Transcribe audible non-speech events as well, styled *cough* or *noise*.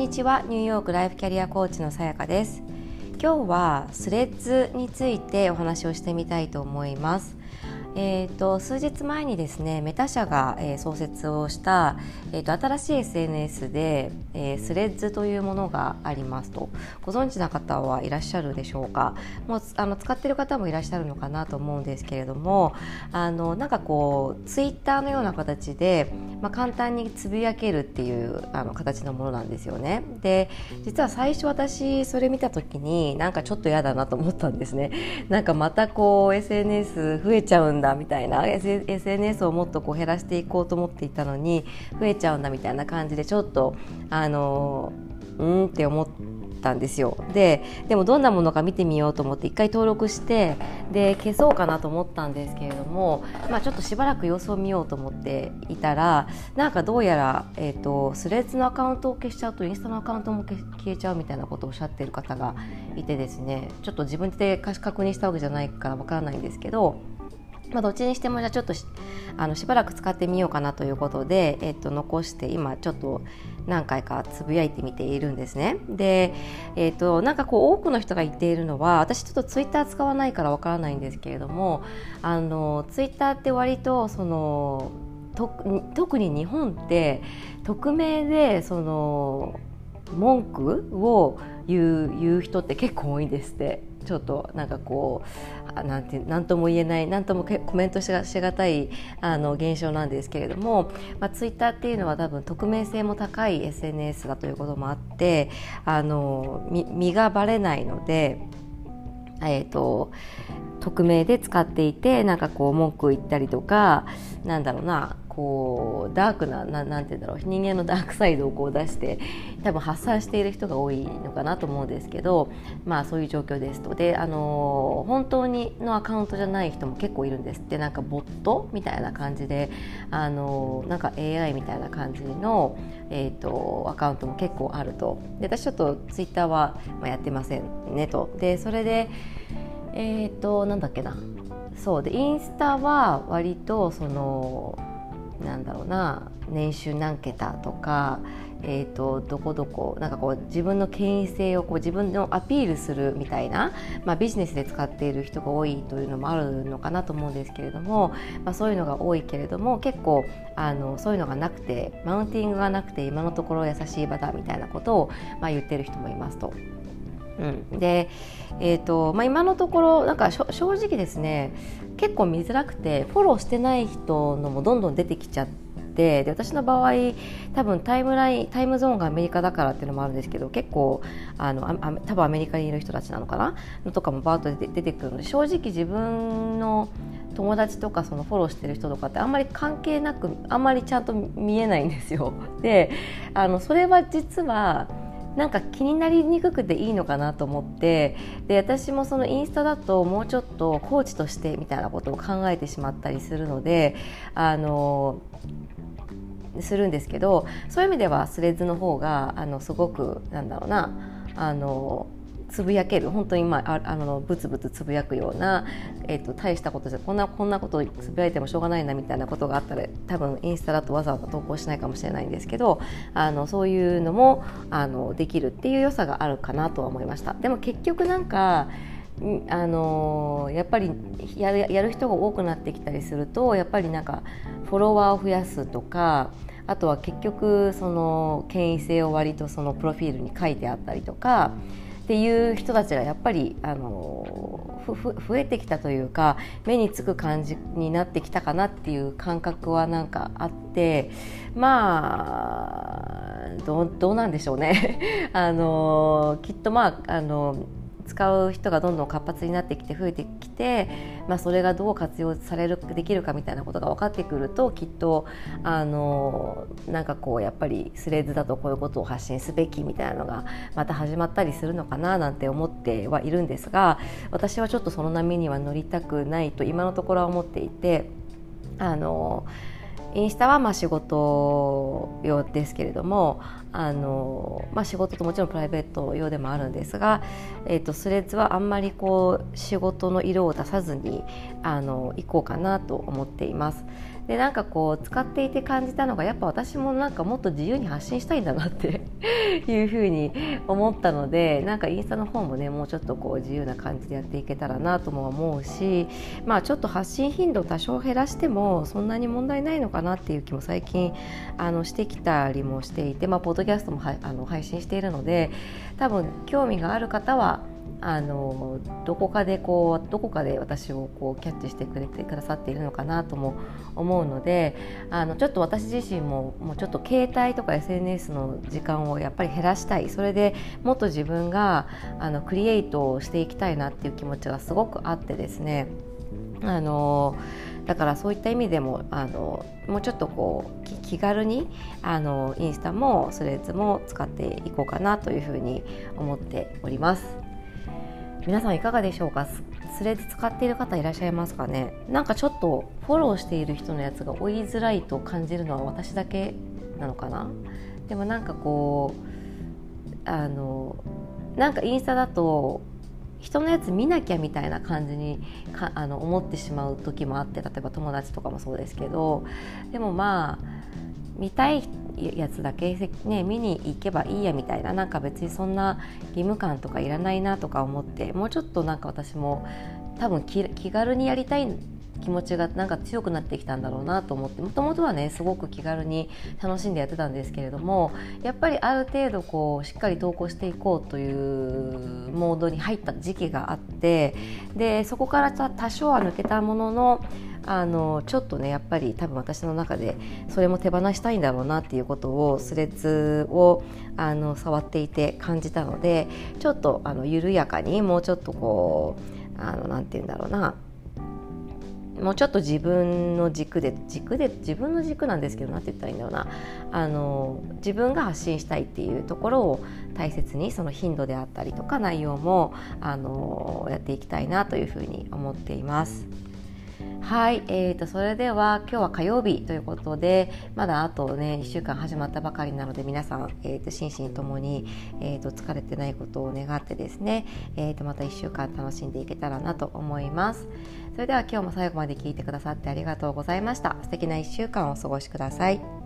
にちは。ニューヨークライフキャリアコーチのさやかです。今日はスレッズについてお話をしてみたいと思います。えーと、数日前にですねメタ社が、えー、創設をした、えーと、新しい SNS で、えー、スレッズというものがありますと。ご存知な方はいらっしゃるでしょうか。もうあの使っている方もいらっしゃるのかなと思うんですけれどもあのなんかこうツイッターのような形で、まあ、簡単につぶやけるっていうあの形のものなんですよね。で実は最初私それ見た時になんかちょっと嫌だなと思ったんですね。なんかまたこう SNS 増えちゃうんだみたいな SNS をもっとこう減らしていこうと思っていたのに増えちゃうんだみたいな感じでちょっとあのうんって思ったんですよ。ででもどんなものか見てみようと思って一回登録してで消そうかなと思ったんですけれども、まあ、ちょっとしばらく様子を見ようと思っていたらなんかどうやら、えーと、スレッズのアカウントを消しちゃうとインスタのアカウントも消えちゃうみたいなことをおっしゃっている方がいてですねちょっと自分で確認したわけじゃないからわからないんですけどまあ、どっちにしてもじゃあちょっとしあのしばらく使ってみようかなということで、えっと、残して今ちょっと何回かつぶやいてみているんですね。で、えっと、なんかこう多くの人が言っているのは私ちょっとツイッター使わないからわからないんですけれどもあのツイッターって割とその特に日本って匿名でその文句を言う言う人って結構多いんですってちょっとなんかこうなんてなんとも言えないなんともコメントしがしがたいあの現象なんですけれども、まあ、ツイッターっていうのは多分匿名性も高い SNS だということもあってあの身がバレないので。えーと匿名で使っていてなんかこう文句言ったりとかなんだろうなこうダークなななんて言うんだろう人間のダークサイドをこう出して多分発散している人が多いのかなと思うんですけどまあそういう状況ですと。であの本当にのアカウントじゃない人も結構いるんです。ってなんかボットみたいな感じであのなんか AI みたいな感じの、えーと、アカウントも結構あると。で私ちょっとツイッターは、まあ、やってませんねと。でそれでえっ、ー、となんだっけな。そう。でインスタは割とそのなんだろうな年収何桁とか、えーと、どこどこなんかこう自分の権威性をこう自分のアピールするみたいな、まあ、ビジネスで使っている人が多いというのもあるのかなと思うんですけれども、まあ、そういうのが多いけれども結構あのそういうのがなくてマウンティングがなくて今のところ優しい場だみたいなことを、まあ、言ってる人もいますと。うん、で、えーとまあ、今のところなんか正直ですね結構見づらくてフォローしてない人のもどんどん出てきちゃってで私の場合多分タイムラインタイムゾーンがアメリカだからっていうのもあるんですけど結構あのあ多分アメリカにいる人たちなのかな？のとかもバーッと出てくるので正直自分の友達とかそのフォローしてる人とかってあんまり関係なくあんまりちゃんと見えないんですよ。であのそれは実はなんか気になりにくくていいのかなと思ってで私もそのインスタだともうちょっとコーチとしてみたいなことを考えてしまったりするのであのするんですけどそういう意味ではスレッズの方があのすごくなんだろうなあのつぶやける本当に、まあ、あのブツブツつぶやくような、えーと、大したことじゃこんなこんなことつぶやいてもしょうがないなみたいなことがあったら多分インスタだとわざわざ投稿しないかもしれないんですけどあのそういうのもあのできるっていう良さがあるかなとは思いました。でも結局なんかあのやっぱりやるやる人が多くなってきたりするとやっぱりなんかフォロワーを増やすとかあとは結局その権威性を割とそのプロフィールに書いてあったりとか。っていう人たちがやっぱりあの増えてきたというか目につく感じになってきたかなっていう感覚はなんかあってまあどうなんでしょうね。*laughs* あのきっとまああの使う人がどんどん活発になってきて増えてきて、まあ、それがどう活用されるできるかみたいなことが分かってくるときっとあのなんかこうやっぱりスレッズだとこういうことを発信すべきみたいなのがまた始まったりするのかななんて思ってはいるんですが私はちょっとその波には乗りたくないと今のところは思っていてあのインスタはまあ仕事用ですけれどもあの、まあ、仕事ともちろんプライベート用でもあるんですが、えーと、スレッズはあんまりこう仕事の色を出さずにあの行こうかなと思っています。でなんかこう使っていて感じたのがやっぱ私もなんかもっと自由に発信したいんだなって *laughs* いうふうに思ったのでなんかインスタの方もねもうちょっとこう自由な感じでやっていけたらなとも思うしまあちょっと発信頻度多少減らしてもそんなに問題ないのかかなっていう気も最近あのしてきたりもしていてまあポッドキャストもはあの配信しているので多分興味がある方はあのどこかでこうどこかで私をこうキャッチしてくれてくださっているのかなとも思うのであのちょっと私自身ももうちょっと携帯とか SNS の時間をやっぱり減らしたい。それでもっと自分があのクリエイトをしていきたいなっていう気持ちがすごくあってですねあのだからそういった意味でもあのもうちょっとこう気軽にあのインスタもスレッズも使っていこうかなというふうに思っております。皆さんいかがでしょうか？スレッズ使っている方いらっしゃいますかね？なんかちょっとフォローしている人のやつが追いづらいと感じるのは私だけなのかな？でもなんかこうあのなんかインスタだと人のやつ見なきゃみたいな感じにかあの思ってしまう時もあって例えば友達とかもそうですけどでもまあ見たいやつだけ、ね、見に行けばいいやみたいななんか別にそんな義務感とかいらないなとか思ってもうちょっとなんか私も多分気軽にやりたい気持ちがなんか強くなってきたんだろうなと思ってもともとはねすごく気軽に楽しんでやってたんですけれどもやっぱりある程度こうしっかり投稿していこうというモードに入った時期があってでそこから多少は抜けたもののあのちょっとねやっぱり多分私の中でそれも手放したいんだろうなっていうことをスレッズをあの触っていて感じたのでちょっとあの緩やかにもうちょっとこうあのなて言うんだろうなもうちょっと自分の軸で軸で自分の軸なんですけど何て言ったらいいんだろうなあの自分が発信したいっていうところを大切にその頻度であったりとか内容もあのやっていきたいなというふうに思っています。はい、えーと、それでは今日は火曜日ということでまだあとね1週間始まったばかりなので皆さん、えーと、心身ともに、えーと、疲れてないことを願ってですね、えー、とまた1週間楽しんでいけたらなと思います。それでは今日も最後まで聞いてくださってありがとうございました。素敵な1週間をお過ごしください。